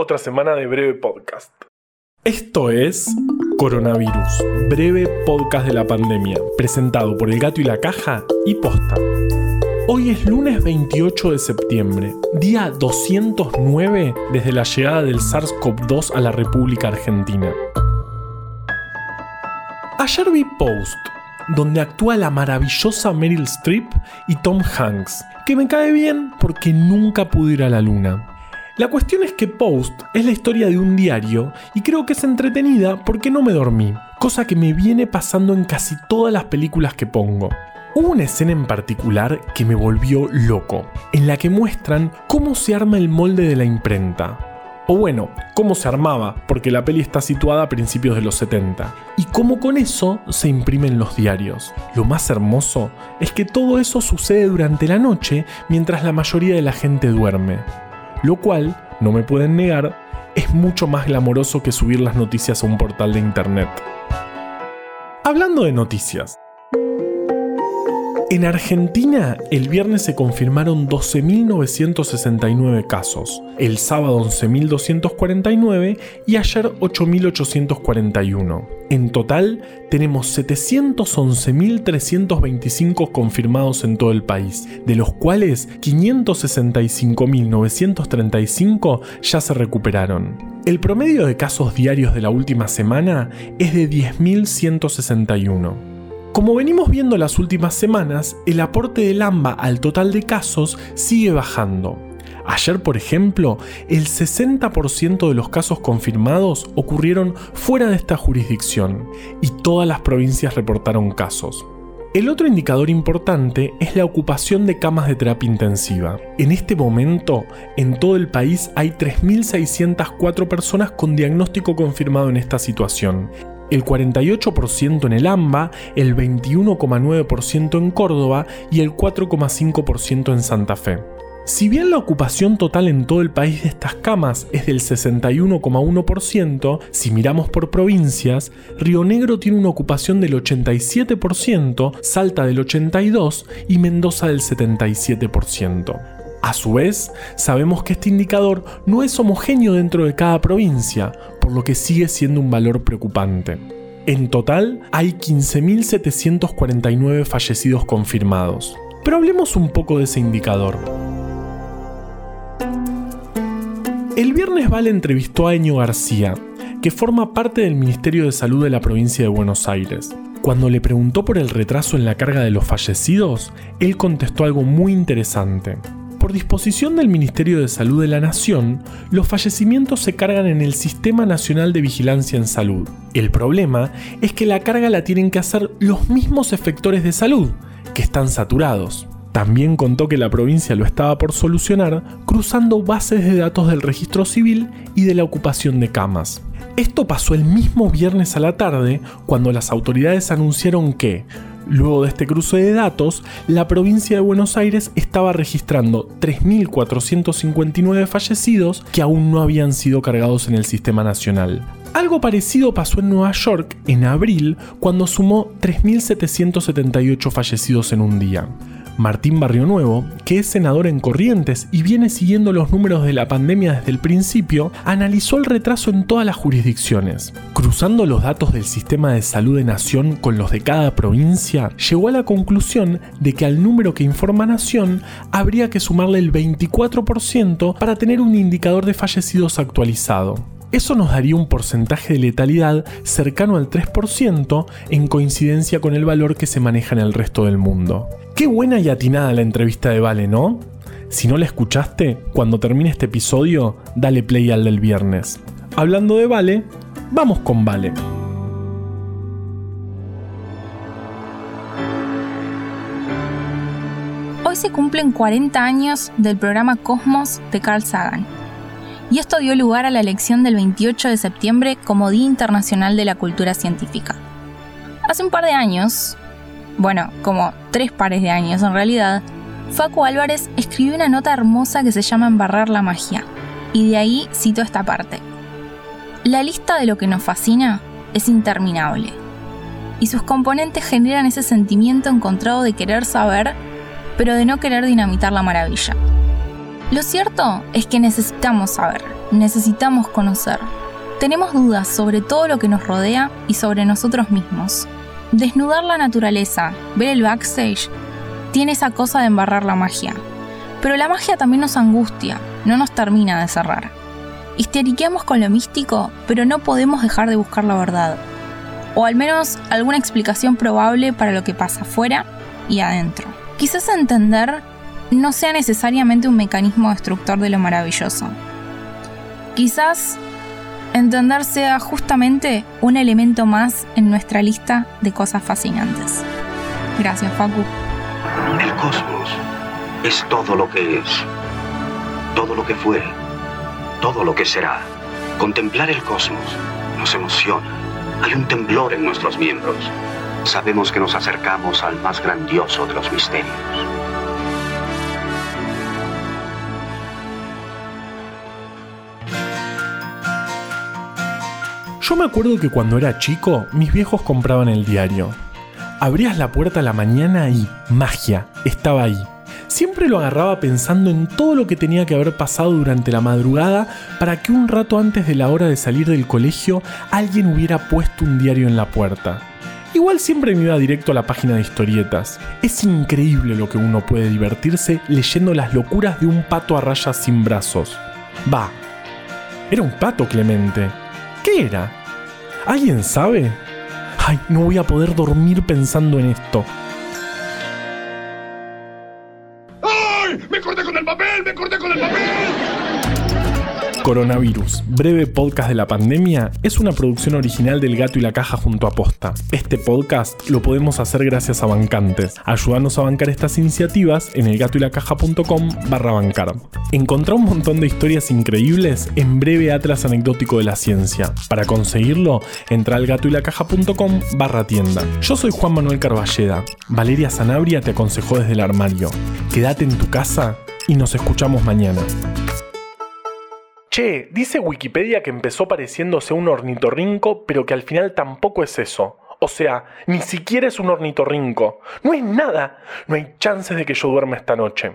otra semana de breve podcast. Esto es Coronavirus, breve podcast de la pandemia, presentado por El Gato y la Caja y Posta. Hoy es lunes 28 de septiembre, día 209 desde la llegada del SARS-CoV-2 a la República Argentina. Ayer vi Post, donde actúa la maravillosa Meryl Streep y Tom Hanks, que me cae bien porque nunca pude ir a la luna. La cuestión es que Post es la historia de un diario y creo que es entretenida porque no me dormí, cosa que me viene pasando en casi todas las películas que pongo. Hubo una escena en particular que me volvió loco, en la que muestran cómo se arma el molde de la imprenta. O bueno, cómo se armaba, porque la peli está situada a principios de los 70, y cómo con eso se imprimen los diarios. Lo más hermoso es que todo eso sucede durante la noche mientras la mayoría de la gente duerme lo cual, no me pueden negar, es mucho más glamoroso que subir las noticias a un portal de internet. Hablando de noticias, en Argentina, el viernes se confirmaron 12.969 casos, el sábado 11.249 y ayer 8.841. En total, tenemos 711.325 confirmados en todo el país, de los cuales 565.935 ya se recuperaron. El promedio de casos diarios de la última semana es de 10.161. Como venimos viendo las últimas semanas, el aporte del AMBA al total de casos sigue bajando. Ayer, por ejemplo, el 60% de los casos confirmados ocurrieron fuera de esta jurisdicción y todas las provincias reportaron casos. El otro indicador importante es la ocupación de camas de terapia intensiva. En este momento, en todo el país hay 3.604 personas con diagnóstico confirmado en esta situación el 48% en el AMBA, el 21,9% en Córdoba y el 4,5% en Santa Fe. Si bien la ocupación total en todo el país de estas camas es del 61,1%, si miramos por provincias, Río Negro tiene una ocupación del 87%, Salta del 82% y Mendoza del 77%. A su vez, sabemos que este indicador no es homogéneo dentro de cada provincia, por lo que sigue siendo un valor preocupante. En total, hay 15.749 fallecidos confirmados. Pero hablemos un poco de ese indicador. El viernes Vale entrevistó a Eño García, que forma parte del Ministerio de Salud de la provincia de Buenos Aires. Cuando le preguntó por el retraso en la carga de los fallecidos, él contestó algo muy interesante. Por disposición del Ministerio de Salud de la Nación, los fallecimientos se cargan en el Sistema Nacional de Vigilancia en Salud. El problema es que la carga la tienen que hacer los mismos efectores de salud, que están saturados. También contó que la provincia lo estaba por solucionar cruzando bases de datos del registro civil y de la ocupación de camas. Esto pasó el mismo viernes a la tarde cuando las autoridades anunciaron que, Luego de este cruce de datos, la provincia de Buenos Aires estaba registrando 3.459 fallecidos que aún no habían sido cargados en el sistema nacional. Algo parecido pasó en Nueva York en abril cuando sumó 3.778 fallecidos en un día. Martín Barrio Nuevo, que es senador en Corrientes y viene siguiendo los números de la pandemia desde el principio, analizó el retraso en todas las jurisdicciones. Cruzando los datos del sistema de salud de Nación con los de cada provincia, llegó a la conclusión de que al número que informa Nación habría que sumarle el 24% para tener un indicador de fallecidos actualizado. Eso nos daría un porcentaje de letalidad cercano al 3% en coincidencia con el valor que se maneja en el resto del mundo. Qué buena y atinada la entrevista de Vale, ¿no? Si no la escuchaste, cuando termine este episodio, dale play al del viernes. Hablando de Vale, vamos con Vale. Hoy se cumplen 40 años del programa Cosmos de Carl Sagan. Y esto dio lugar a la elección del 28 de septiembre como Día Internacional de la Cultura Científica. Hace un par de años, bueno, como tres pares de años en realidad, Facu Álvarez escribió una nota hermosa que se llama Embarrar la magia, y de ahí cito esta parte. La lista de lo que nos fascina es interminable, y sus componentes generan ese sentimiento encontrado de querer saber, pero de no querer dinamitar la maravilla. Lo cierto es que necesitamos saber, necesitamos conocer. Tenemos dudas sobre todo lo que nos rodea y sobre nosotros mismos. Desnudar la naturaleza, ver el backstage, tiene esa cosa de embarrar la magia. Pero la magia también nos angustia, no nos termina de cerrar. Histeriqueamos con lo místico, pero no podemos dejar de buscar la verdad. O al menos alguna explicación probable para lo que pasa afuera y adentro. Quizás entender no sea necesariamente un mecanismo destructor de lo maravilloso. Quizás entender sea justamente un elemento más en nuestra lista de cosas fascinantes. Gracias, Facu. El cosmos es todo lo que es, todo lo que fue, todo lo que será. Contemplar el cosmos nos emociona. Hay un temblor en nuestros miembros. Sabemos que nos acercamos al más grandioso de los misterios. Yo me acuerdo que cuando era chico, mis viejos compraban el diario. Abrías la puerta la mañana y magia, estaba ahí. Siempre lo agarraba pensando en todo lo que tenía que haber pasado durante la madrugada para que un rato antes de la hora de salir del colegio alguien hubiera puesto un diario en la puerta. Igual siempre me iba directo a la página de historietas. Es increíble lo que uno puede divertirse leyendo las locuras de un pato a rayas sin brazos. Va, era un pato Clemente. ¿Qué era? ¿Alguien sabe? Ay, no voy a poder dormir pensando en esto. Coronavirus, breve podcast de la pandemia, es una producción original del Gato y la Caja junto a Posta. Este podcast lo podemos hacer gracias a bancantes. Ayúdanos a bancar estas iniciativas en elgatoylacaja.com barra bancar. Encontrá un montón de historias increíbles en breve atlas anecdótico de la ciencia. Para conseguirlo, entra al gatoylacaja.com barra tienda. Yo soy Juan Manuel Carballeda. Valeria Sanabria te aconsejó desde el armario. Quédate en tu casa y nos escuchamos mañana. Che, dice Wikipedia que empezó pareciéndose un ornitorrinco, pero que al final tampoco es eso. O sea, ni siquiera es un ornitorrinco. No es nada. No hay chances de que yo duerma esta noche.